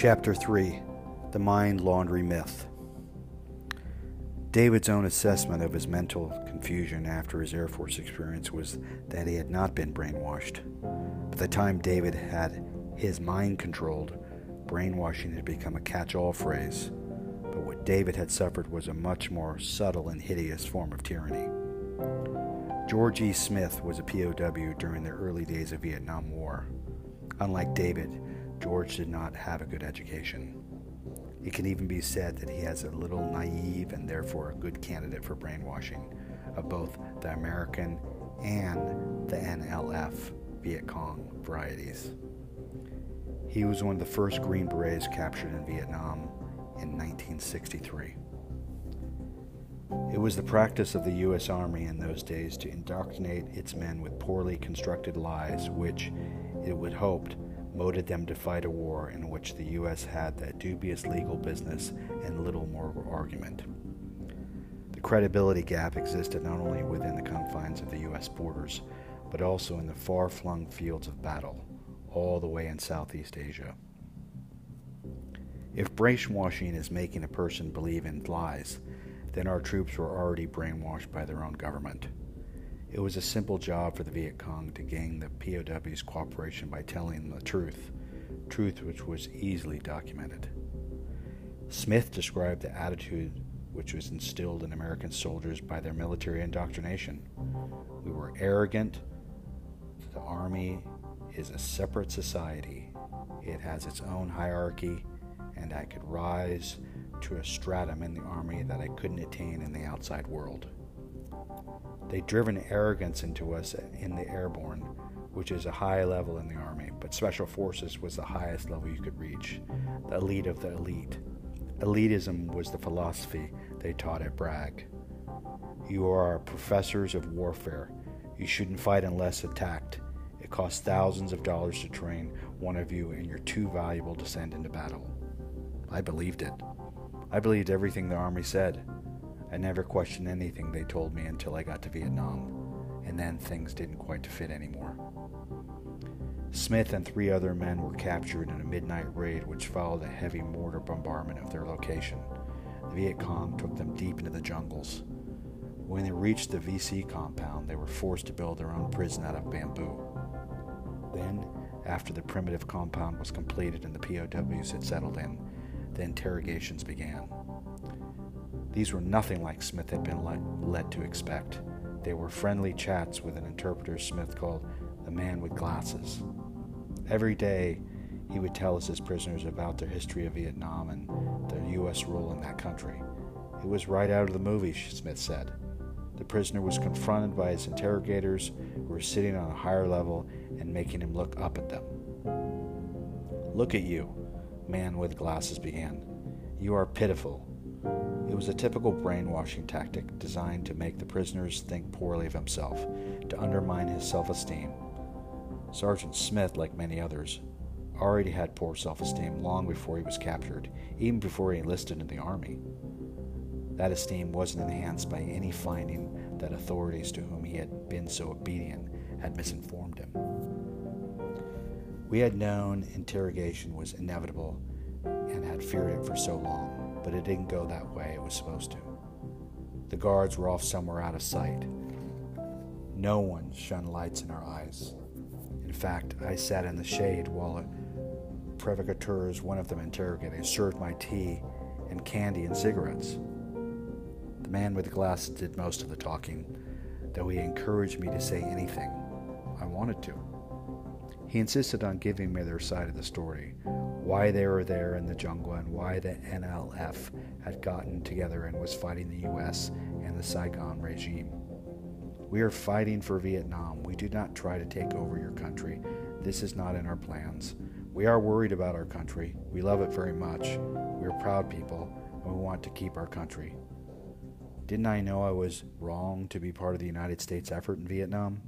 Chapter 3 The Mind Laundry Myth. David's own assessment of his mental confusion after his Air Force experience was that he had not been brainwashed. By the time David had his mind controlled, brainwashing had become a catch all phrase. But what David had suffered was a much more subtle and hideous form of tyranny. George E. Smith was a POW during the early days of Vietnam War. Unlike David, George did not have a good education. It can even be said that he has a little naive and therefore a good candidate for brainwashing of both the American and the NLF Viet Cong varieties. He was one of the first Green Berets captured in Vietnam in 1963. It was the practice of the U.S. Army in those days to indoctrinate its men with poorly constructed lies, which, it would hoped, motivated them to fight a war in which the U.S. had that dubious legal business and little moral argument. The credibility gap existed not only within the confines of the U.S. borders, but also in the far flung fields of battle, all the way in Southeast Asia. If brainwashing is making a person believe in lies, then our troops were already brainwashed by their own government. It was a simple job for the Viet Cong to gain the POW's cooperation by telling the truth, truth which was easily documented. Smith described the attitude which was instilled in American soldiers by their military indoctrination. We were arrogant. The Army is a separate society, it has its own hierarchy, and I could rise to a stratum in the Army that I couldn't attain in the outside world. They'd driven arrogance into us in the airborne, which is a high level in the Army, but Special Forces was the highest level you could reach, the elite of the elite. Elitism was the philosophy they taught at Bragg. You are professors of warfare. You shouldn't fight unless attacked. It costs thousands of dollars to train one of you, and you're too valuable to send into battle. I believed it. I believed everything the Army said. I never questioned anything they told me until I got to Vietnam, and then things didn't quite fit anymore. Smith and three other men were captured in a midnight raid which followed a heavy mortar bombardment of their location. The Viet Cong took them deep into the jungles. When they reached the VC compound, they were forced to build their own prison out of bamboo. Then, after the primitive compound was completed and the POWs had settled in, the interrogations began. These were nothing like Smith had been led to expect. They were friendly chats with an interpreter Smith called the man with glasses. Every day, he would tell us his prisoners about their history of Vietnam and the U.S. rule in that country. It was right out of the movie, Smith said. The prisoner was confronted by his interrogators who were sitting on a higher level and making him look up at them. Look at you, man with glasses began. You are pitiful. It was a typical brainwashing tactic designed to make the prisoners think poorly of himself, to undermine his self esteem. Sergeant Smith, like many others, already had poor self esteem long before he was captured, even before he enlisted in the Army. That esteem wasn't enhanced by any finding that authorities to whom he had been so obedient had misinformed him. We had known interrogation was inevitable and had feared it for so long but it didn't go that way it was supposed to. The guards were off somewhere out of sight. No one shone lights in our eyes. In fact, I sat in the shade while provocateurs, one of them interrogated, served my tea and candy and cigarettes. The man with the glasses did most of the talking, though he encouraged me to say anything I wanted to. He insisted on giving me their side of the story, why they were there in the jungle and why the NLF had gotten together and was fighting the US and the Saigon regime. We are fighting for Vietnam. We do not try to take over your country. This is not in our plans. We are worried about our country. We love it very much. We are proud people, and we want to keep our country. Didn't I know I was wrong to be part of the United States effort in Vietnam?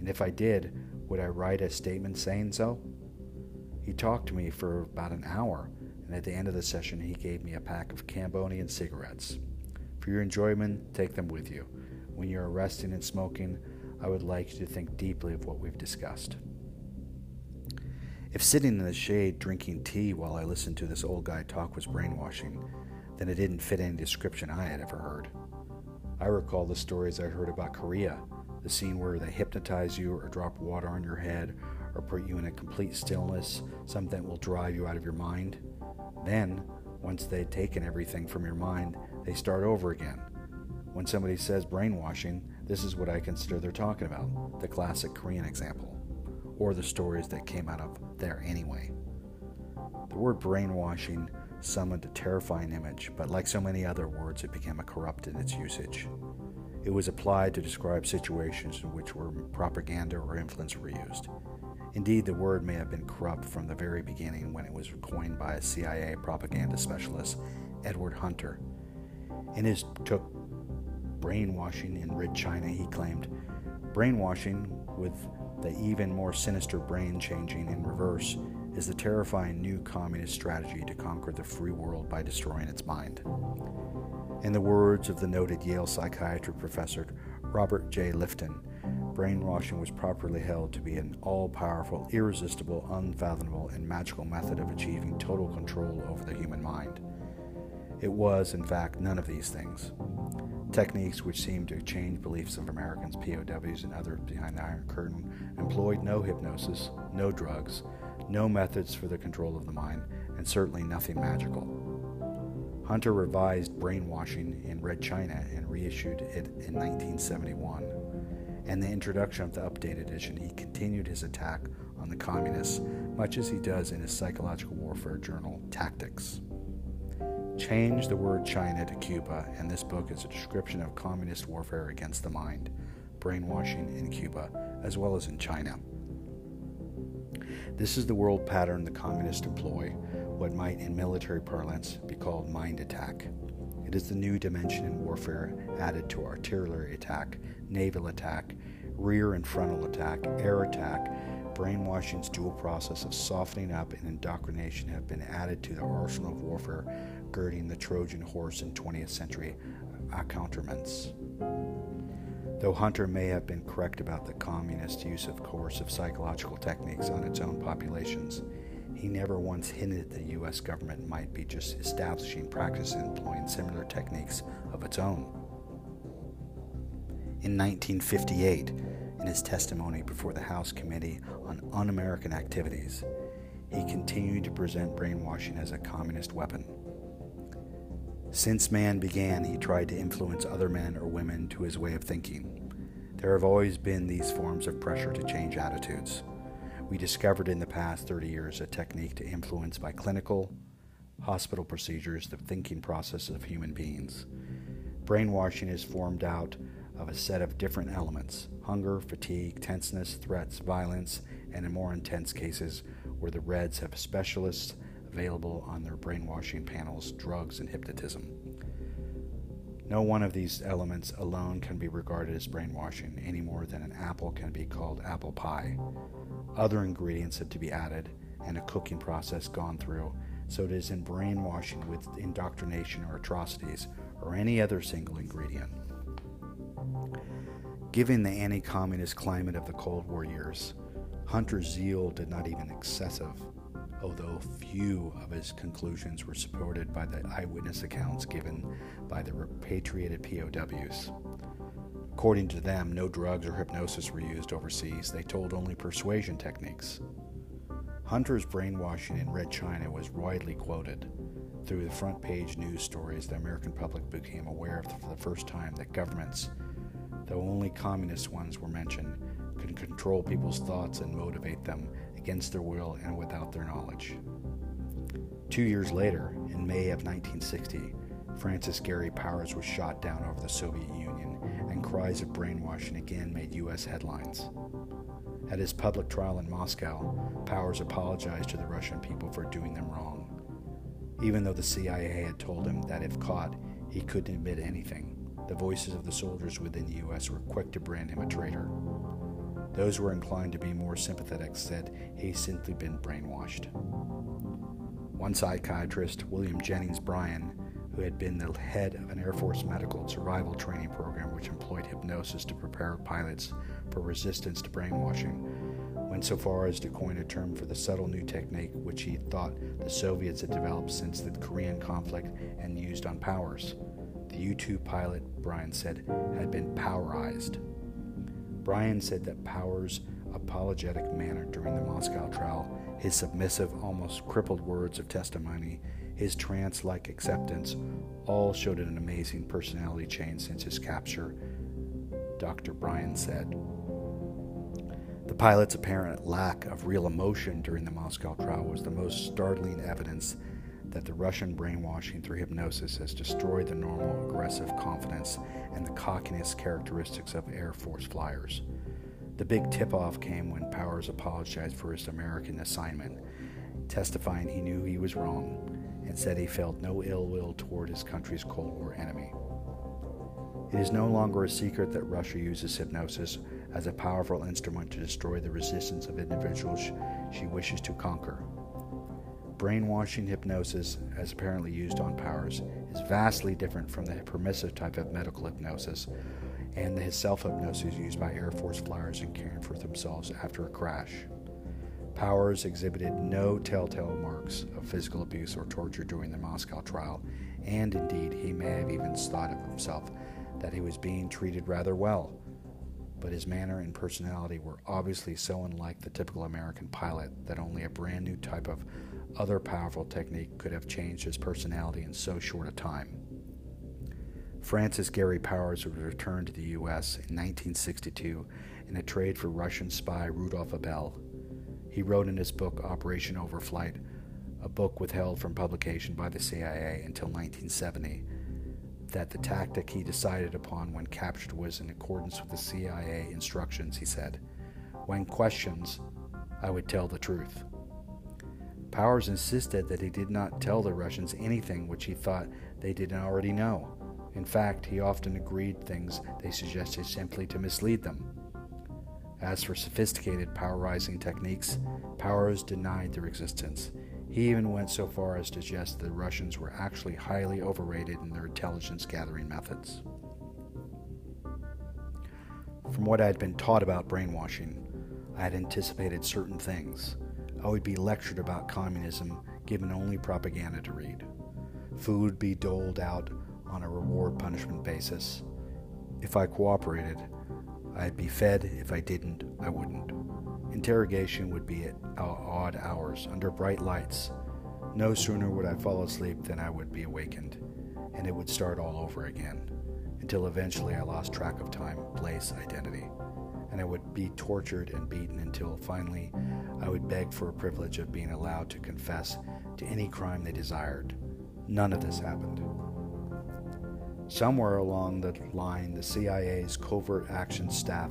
And if I did, would I write a statement saying so? He talked to me for about an hour, and at the end of the session, he gave me a pack of Cambodian cigarettes. For your enjoyment, take them with you. When you're resting and smoking, I would like you to think deeply of what we've discussed. If sitting in the shade drinking tea while I listened to this old guy talk was brainwashing, then it didn't fit any description I had ever heard. I recall the stories I heard about Korea, the scene where they hypnotize you or drop water on your head or put you in a complete stillness, something that will drive you out of your mind. Then, once they'd taken everything from your mind, they start over again. When somebody says brainwashing, this is what I consider they're talking about the classic Korean example, or the stories that came out of there anyway. The word brainwashing summoned a terrifying image, but like so many other words, it became a corrupt in its usage. It was applied to describe situations in which propaganda or influence were used. Indeed, the word may have been corrupt from the very beginning when it was coined by a CIA propaganda specialist, Edward Hunter. In his took brainwashing in Red China, he claimed, brainwashing with the even more sinister brain changing in reverse is the terrifying new communist strategy to conquer the free world by destroying its mind. In the words of the noted Yale psychiatry professor Robert J. Lifton, brainwashing was properly held to be an all powerful, irresistible, unfathomable, and magical method of achieving total control over the human mind. It was, in fact, none of these things. Techniques which seemed to change beliefs of Americans, POWs, and others behind the Iron Curtain employed no hypnosis, no drugs, no methods for the control of the mind, and certainly nothing magical. Hunter revised Brainwashing in Red China and reissued it in 1971 and the introduction of the updated edition, he continued his attack on the communists, much as he does in his psychological warfare journal, Tactics. Change the word China to Cuba, and this book is a description of communist warfare against the mind, brainwashing in Cuba, as well as in China. This is the world pattern the communists employ, what might in military parlance be called mind attack. It is the new dimension in warfare added to artillery attack, naval attack, rear and frontal attack, air attack. Brainwashing's dual process of softening up and indoctrination have been added to the arsenal of warfare girding the Trojan horse in 20th century accoutrements. Though Hunter may have been correct about the communist use of coercive psychological techniques on its own populations, he never once hinted the U.S. government might be just establishing practice and employing similar techniques of its own. In 1958, in his testimony before the House Committee on Un American Activities, he continued to present brainwashing as a communist weapon. Since man began, he tried to influence other men or women to his way of thinking. There have always been these forms of pressure to change attitudes. We discovered in the past 30 years a technique to influence by clinical, hospital procedures the thinking process of human beings. Brainwashing is formed out of a set of different elements hunger, fatigue, tenseness, threats, violence, and in more intense cases where the Reds have specialists available on their brainwashing panels, drugs, and hypnotism. No one of these elements alone can be regarded as brainwashing any more than an apple can be called apple pie. Other ingredients have to be added and a cooking process gone through, so it is in brainwashing with indoctrination or atrocities or any other single ingredient. Given the anti communist climate of the Cold War years, Hunter's zeal did not even excessive, although few of his conclusions were supported by the eyewitness accounts given by the repatriated POWs. According to them, no drugs or hypnosis were used overseas, they told only persuasion techniques. Hunter's brainwashing in Red China was widely quoted. Through the front page news stories, the American public became aware for the first time that governments, though only communist ones were mentioned, could control people's thoughts and motivate them against their will and without their knowledge. Two years later, in May of 1960, Francis Gary Powers was shot down over the Soviet Union, and cries of brainwashing again made U.S. headlines. At his public trial in Moscow, Powers apologized to the Russian people for doing them wrong. Even though the CIA had told him that if caught, he couldn't admit anything, the voices of the soldiers within the U.S. were quick to brand him a traitor. Those who were inclined to be more sympathetic said he'd simply been brainwashed. One psychiatrist, William Jennings Bryan, who had been the head of an Air Force medical survival training program which employed hypnosis to prepare pilots for resistance to brainwashing, went so far as to coin a term for the subtle new technique which he thought the Soviets had developed since the Korean conflict and used on Powers. The U 2 pilot, Bryan said, had been powerized. Bryan said that Powers' apologetic manner during the Moscow trial, his submissive, almost crippled words of testimony, his trance like acceptance, all showed an amazing personality change since his capture, Dr. Bryan said. The pilot's apparent lack of real emotion during the Moscow trial was the most startling evidence that the Russian brainwashing through hypnosis has destroyed the normal aggressive confidence and the cockiness characteristics of Air Force flyers. The big tip off came when Powers apologized for his American assignment, testifying he knew he was wrong and said he felt no ill will toward his country's Cold War enemy. It is no longer a secret that Russia uses hypnosis as a powerful instrument to destroy the resistance of individuals she wishes to conquer. Brainwashing hypnosis, as apparently used on Powers, is vastly different from the permissive type of medical hypnosis and the self hypnosis used by Air Force flyers in caring for themselves after a crash. Powers exhibited no telltale marks of physical abuse or torture during the Moscow trial, and indeed, he may have even thought of himself that he was being treated rather well but his manner and personality were obviously so unlike the typical American pilot that only a brand new type of other powerful technique could have changed his personality in so short a time. Francis Gary Powers would return to the U.S. in 1962 in a trade for Russian spy Rudolf Abel. He wrote in his book Operation Overflight, a book withheld from publication by the CIA until 1970, that the tactic he decided upon when captured was in accordance with the CIA instructions, he said. When questions, I would tell the truth. Powers insisted that he did not tell the Russians anything which he thought they didn't already know. In fact, he often agreed things they suggested simply to mislead them. As for sophisticated powerizing techniques, Powers denied their existence. He even went so far as to suggest the Russians were actually highly overrated in their intelligence gathering methods. From what I had been taught about brainwashing, I had anticipated certain things. I would be lectured about communism, given only propaganda to read. Food would be doled out on a reward punishment basis. If I cooperated, I'd be fed. If I didn't, I wouldn't. Interrogation would be at uh, odd hours, under bright lights. No sooner would I fall asleep than I would be awakened, and it would start all over again, until eventually I lost track of time, place, identity. And I would be tortured and beaten until finally I would beg for a privilege of being allowed to confess to any crime they desired. None of this happened. Somewhere along the line, the CIA's covert action staff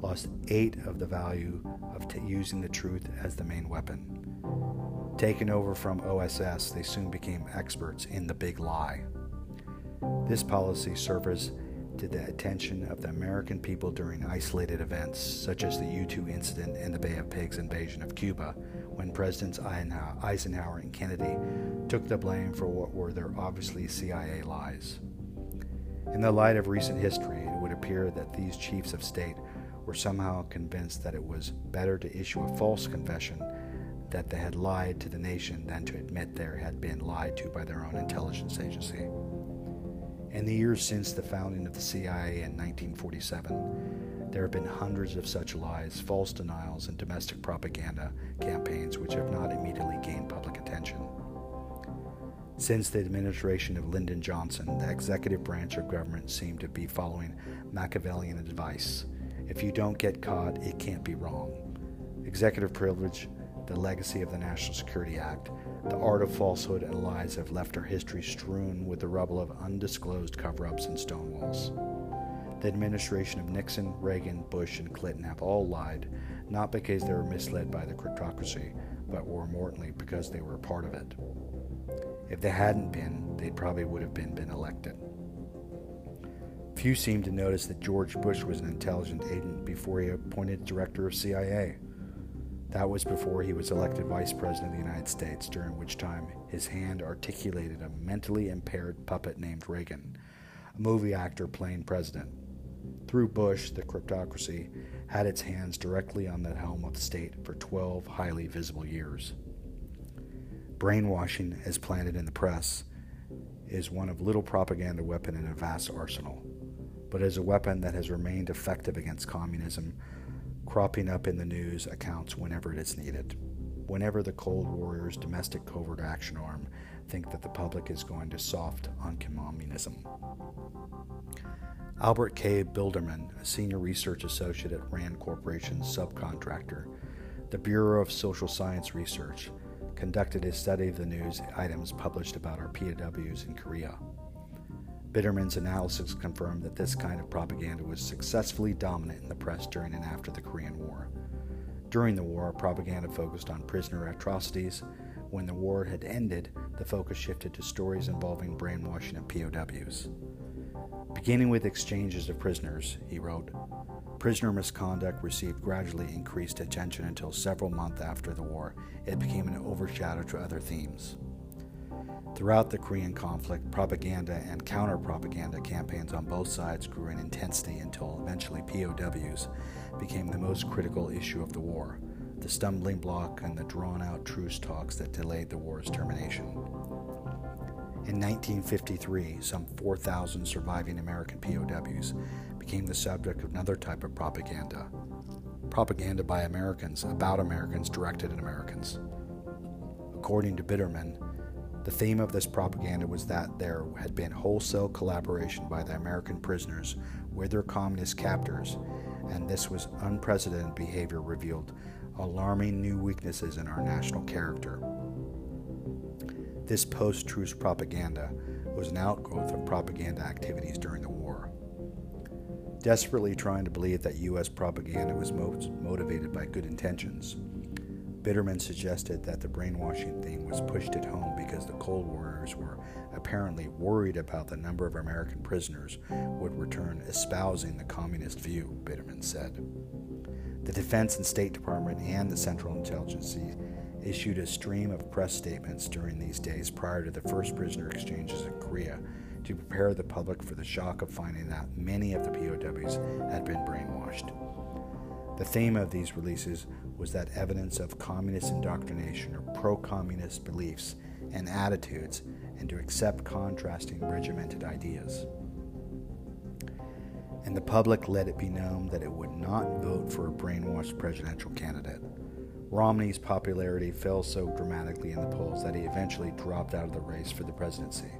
lost eight of the value of t- using the truth as the main weapon. Taken over from OSS, they soon became experts in the big lie. This policy serves to the attention of the American people during isolated events, such as the U 2 incident and the Bay of Pigs invasion of Cuba, when Presidents Eisenhower and Kennedy took the blame for what were their obviously CIA lies. In the light of recent history, it would appear that these chiefs of state were somehow convinced that it was better to issue a false confession that they had lied to the nation than to admit they had been lied to by their own intelligence agency. In the years since the founding of the CIA in 1947, there have been hundreds of such lies, false denials, and domestic propaganda campaigns which have not immediately gained public attention. Since the administration of Lyndon Johnson, the executive branch of government seemed to be following Machiavellian advice if you don't get caught, it can't be wrong. Executive privilege, the legacy of the National Security Act, the art of falsehood and lies have left our history strewn with the rubble of undisclosed cover ups and stonewalls. The administration of Nixon, Reagan, Bush, and Clinton have all lied, not because they were misled by the cryptocracy, but more importantly because they were a part of it. If they hadn't been, they probably would have been, been elected. Few seem to notice that George Bush was an intelligent agent before he appointed director of CIA. That was before he was elected vice president of the United States, during which time his hand articulated a mentally impaired puppet named Reagan, a movie actor playing president. Through Bush, the cryptocracy had its hands directly on the helm of the state for 12 highly visible years. Brainwashing, as planted in the press, is one of little propaganda weapon in a vast arsenal, but is a weapon that has remained effective against communism, cropping up in the news accounts whenever it is needed. Whenever the Cold Warrior's domestic covert action arm think that the public is going to soft on communism. Albert K. Biderman, a senior research associate at RAND Corporation's subcontractor, the Bureau of Social Science Research, conducted a study of the news items published about our POWs in Korea. Biderman's analysis confirmed that this kind of propaganda was successfully dominant in the press during and after the Korean War. During the war, propaganda focused on prisoner atrocities. When the war had ended, the focus shifted to stories involving brainwashing of POWs. Beginning with exchanges of prisoners, he wrote, prisoner misconduct received gradually increased attention until several months after the war it became an overshadow to other themes. Throughout the Korean conflict, propaganda and counter propaganda campaigns on both sides grew in intensity until eventually POWs became the most critical issue of the war, the stumbling block and the drawn out truce talks that delayed the war's termination. In 1953, some 4,000 surviving American POWs became the subject of another type of propaganda propaganda by Americans about Americans directed at Americans. According to Biderman, the theme of this propaganda was that there had been wholesale collaboration by the American prisoners with their communist captors, and this was unprecedented behavior revealed alarming new weaknesses in our national character. This post truce propaganda was an outgrowth of propaganda activities during the war. Desperately trying to believe that U.S. propaganda was motivated by good intentions, Biderman suggested that the brainwashing theme was pushed at home because the Cold Warriors were apparently worried about the number of American prisoners would return espousing the communist view, Biderman said. The Defense and State Department and the Central Intelligence issued a stream of press statements during these days prior to the first prisoner exchanges in Korea to prepare the public for the shock of finding that many of the POWs had been brainwashed. The theme of these releases was that evidence of communist indoctrination or pro communist beliefs and attitudes and to accept contrasting regimented ideas. And the public let it be known that it would not vote for a brainwashed presidential candidate. Romney's popularity fell so dramatically in the polls that he eventually dropped out of the race for the presidency.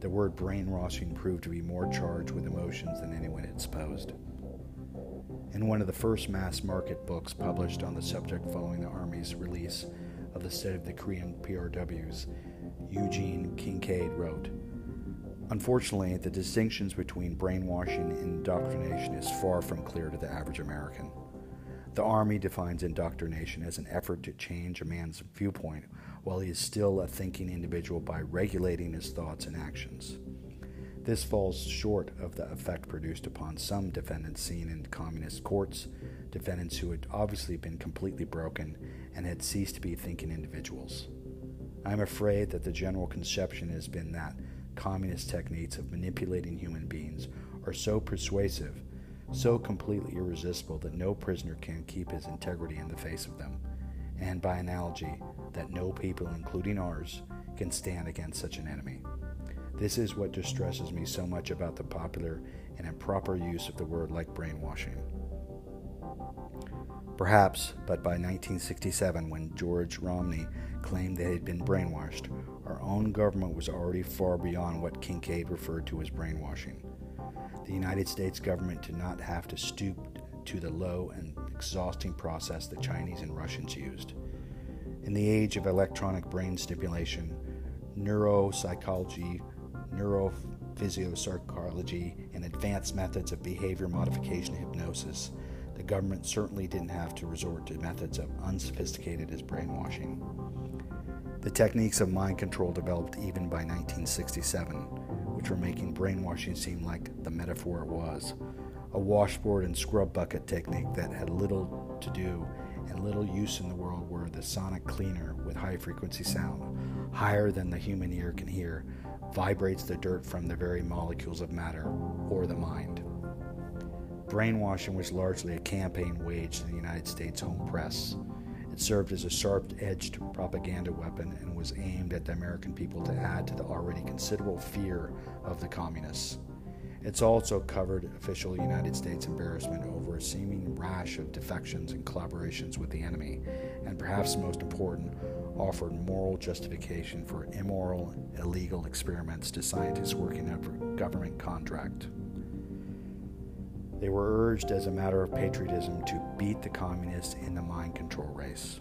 The word brainwashing proved to be more charged with emotions than anyone had supposed. In one of the first mass market books published on the subject following the Army's release of the state of the Korean PRWs, Eugene Kinkead wrote, Unfortunately, the distinctions between brainwashing and indoctrination is far from clear to the average American. The Army defines indoctrination as an effort to change a man's viewpoint while he is still a thinking individual by regulating his thoughts and actions. This falls short of the effect produced upon some defendants seen in communist courts, defendants who had obviously been completely broken and had ceased to be thinking individuals. I am afraid that the general conception has been that communist techniques of manipulating human beings are so persuasive so completely irresistible that no prisoner can keep his integrity in the face of them, and by analogy, that no people, including ours, can stand against such an enemy. This is what distresses me so much about the popular and improper use of the word like brainwashing. Perhaps, but by 1967, when George Romney claimed they had been brainwashed, our own government was already far beyond what Kinkead referred to as brainwashing the United States government did not have to stoop to the low and exhausting process the Chinese and Russians used. In the age of electronic brain stimulation, neuropsychology, neurophysiopsychology, and advanced methods of behavior modification hypnosis, the government certainly didn't have to resort to methods of unsophisticated as brainwashing. The techniques of mind control developed even by 1967 which were making brainwashing seem like the metaphor it was a washboard and scrub bucket technique that had little to do and little use in the world where the sonic cleaner with high frequency sound, higher than the human ear can hear, vibrates the dirt from the very molecules of matter or the mind. brainwashing was largely a campaign waged in the United States home press. It served as a sharp edged propaganda weapon and was aimed at the American people to add to the already considerable fear of the communists. It's also covered official United States embarrassment over a seeming rash of defections and collaborations with the enemy, and perhaps most important, offered moral justification for immoral, illegal experiments to scientists working under government contract. They were urged as a matter of patriotism to beat the communists in the mind control race.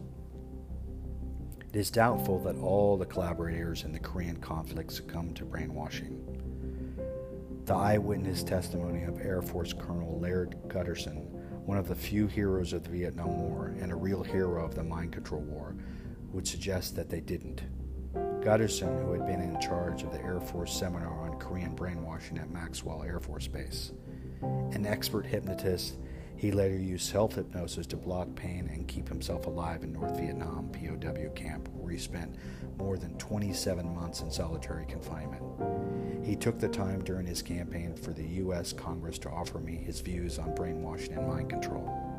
It is doubtful that all the collaborators in the Korean conflict succumbed to brainwashing. The eyewitness testimony of Air Force Colonel Laird Guttersen, one of the few heroes of the Vietnam War and a real hero of the mind control war, would suggest that they didn't. Guttersen, who had been in charge of the Air Force seminar on Korean brainwashing at Maxwell Air Force Base, an expert hypnotist, he later used self hypnosis to block pain and keep himself alive in North Vietnam POW camp, where he spent more than 27 months in solitary confinement. He took the time during his campaign for the U.S. Congress to offer me his views on brainwashing and mind control.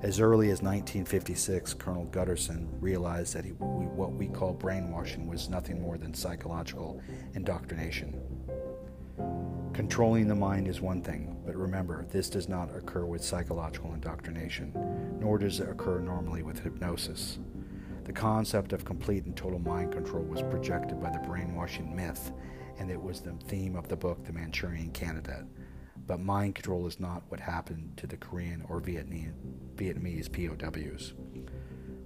As early as 1956, Colonel Guttersen realized that he, what we call brainwashing was nothing more than psychological indoctrination. Controlling the mind is one thing, but remember, this does not occur with psychological indoctrination, nor does it occur normally with hypnosis. The concept of complete and total mind control was projected by the brainwashing myth, and it was the theme of the book The Manchurian Candidate. But mind control is not what happened to the Korean or Vietnamese POWs.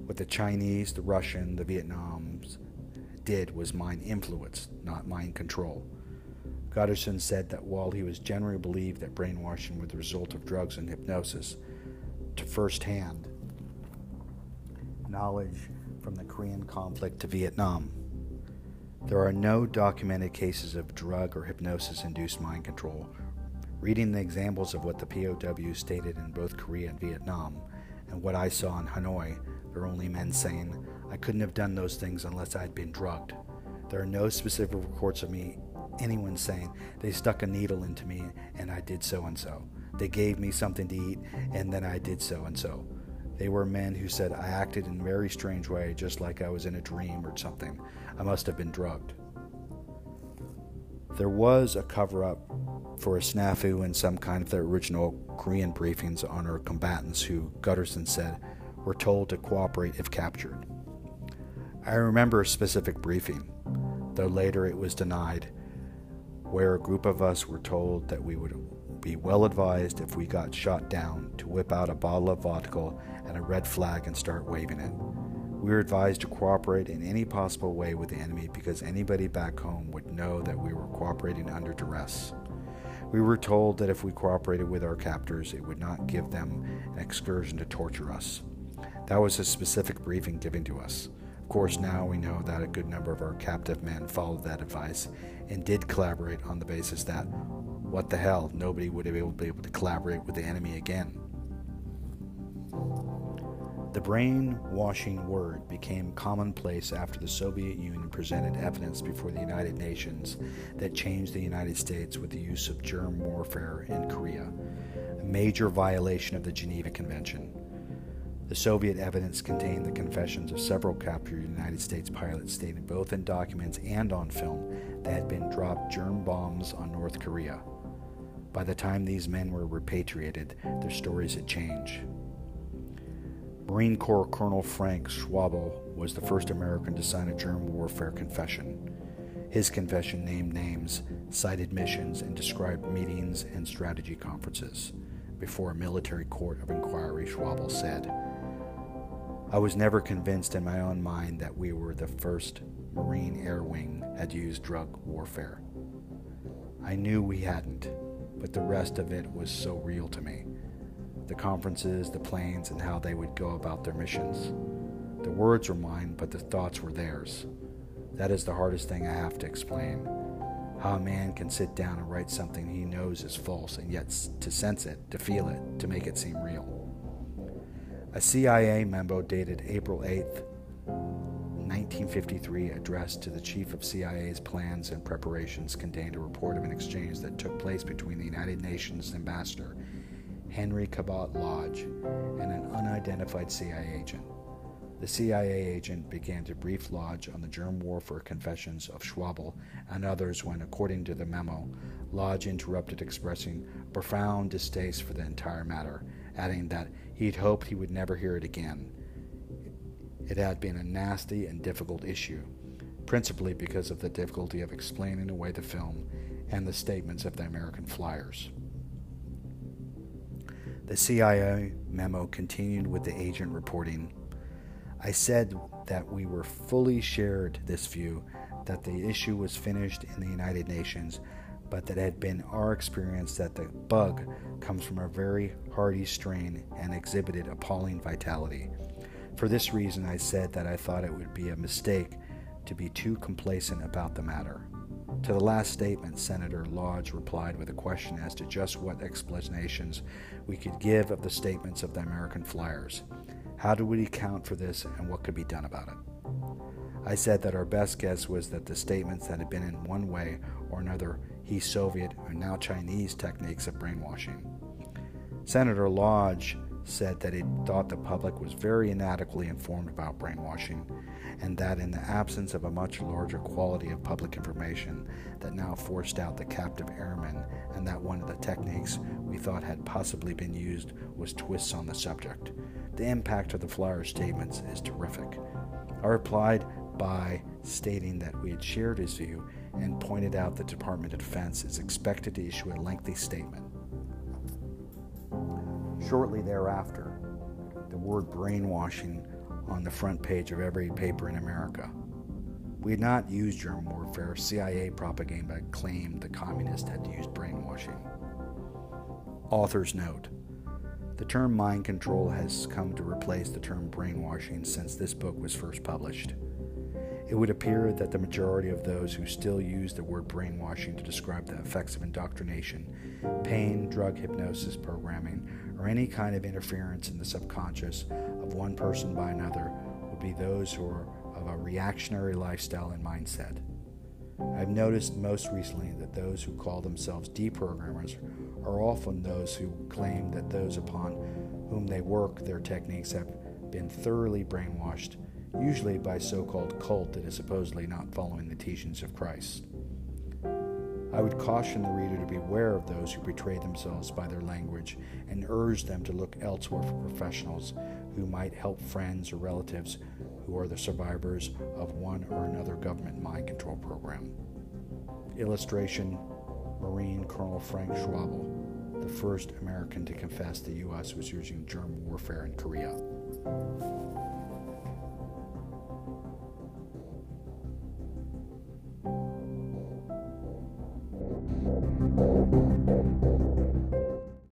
What the Chinese, the Russian, the Vietnams did was mind influence, not mind control. Guttersen said that while he was generally believed that brainwashing was the result of drugs and hypnosis, to firsthand knowledge from the Korean conflict to Vietnam, there are no documented cases of drug or hypnosis induced mind control. Reading the examples of what the POWs stated in both Korea and Vietnam, and what I saw in Hanoi, there are only men saying, I couldn't have done those things unless I'd been drugged. There are no specific reports of me anyone saying they stuck a needle into me and I did so and so. They gave me something to eat and then I did so and so. They were men who said I acted in a very strange way, just like I was in a dream or something. I must have been drugged. There was a cover up for a snafu in some kind of the original Korean briefings on our combatants who, Guttersen said, were told to cooperate if captured. I remember a specific briefing, though later it was denied where a group of us were told that we would be well advised if we got shot down to whip out a bottle of vodka and a red flag and start waving it. We were advised to cooperate in any possible way with the enemy because anybody back home would know that we were cooperating under duress. We were told that if we cooperated with our captors, it would not give them an excursion to torture us. That was a specific briefing given to us Of course, now we know that a good number of our captive men followed that advice and did collaborate on the basis that, what the hell, nobody would be able, to collaborate with the enemy again. The brainwashing word became commonplace after the Soviet Union presented evidence before the United Nations that changed the United States with the use of germ warfare in Korea, a major violation of the Geneva Convention. The Soviet evidence contained the confessions of several captured United States pilots stated both in documents and on film that had been dropped germ bombs on North Korea. By the time these men were repatriated, their stories had changed. Marine Corps Colonel Frank Schwable was the first American to sign a germ warfare confession. His confession named names, cited missions, and described meetings and strategy conferences. Before a military court of inquiry, Schwable said, I was never convinced in my own mind that we were the first Marine Air Wing had used drug warfare. I knew we hadn't, but the rest of it was so real to me. The conferences, the planes, and how they would go about their missions. The words were mine, but the thoughts were theirs. That is the hardest thing I have to explain. How a man can sit down and write something he knows is false, and yet to sense it, to feel it, to make it seem real. A CIA memo dated April 8, 1953, addressed to the chief of CIA's plans and preparations, contained a report of an exchange that took place between the United Nations ambassador Henry Cabot Lodge, and an unidentified CIA agent. The CIA agent began to brief Lodge on the germ warfare confessions of Schwable and others when, according to the memo, Lodge interrupted, expressing profound distaste for the entire matter, adding that he'd hoped he would never hear it again. It had been a nasty and difficult issue, principally because of the difficulty of explaining away the film and the statements of the American flyers. The CIA memo continued with the agent reporting I said that we were fully shared this view that the issue was finished in the United Nations, but that it had been our experience that the bug comes from a very hardy strain and exhibited appalling vitality. For this reason, I said that I thought it would be a mistake to be too complacent about the matter. To the last statement, Senator Lodge replied with a question as to just what explanations we could give of the statements of the American flyers. How do we account for this and what could be done about it? I said that our best guess was that the statements that had been in one way or another he Soviet or now Chinese techniques of brainwashing. Senator Lodge said that he thought the public was very inadequately informed about brainwashing and that in the absence of a much larger quality of public information that now forced out the captive airmen and that one of the techniques we thought had possibly been used was twists on the subject. The impact of the flyer's statements is terrific. I replied by stating that we had shared his view and pointed out the Department of Defense is expected to issue a lengthy statement. Shortly thereafter, the word brainwashing on the front page of every paper in America. We had not used germ warfare. CIA propaganda claimed the communists had used brainwashing. Author's note The term mind control has come to replace the term brainwashing since this book was first published. It would appear that the majority of those who still use the word brainwashing to describe the effects of indoctrination, pain, drug hypnosis programming, or any kind of interference in the subconscious of one person by another would be those who are of a reactionary lifestyle and mindset. I've noticed most recently that those who call themselves deprogrammers are often those who claim that those upon whom they work their techniques have been thoroughly brainwashed usually by so called cult that is supposedly not following the teachings of Christ. I would caution the reader to beware of those who betray themselves by their language and urge them to look elsewhere for professionals who might help friends or relatives who are the survivors of one or another government mind control program. Illustration Marine Colonel Frank Schwable, the first American to confess the U.S. was using germ warfare in Korea.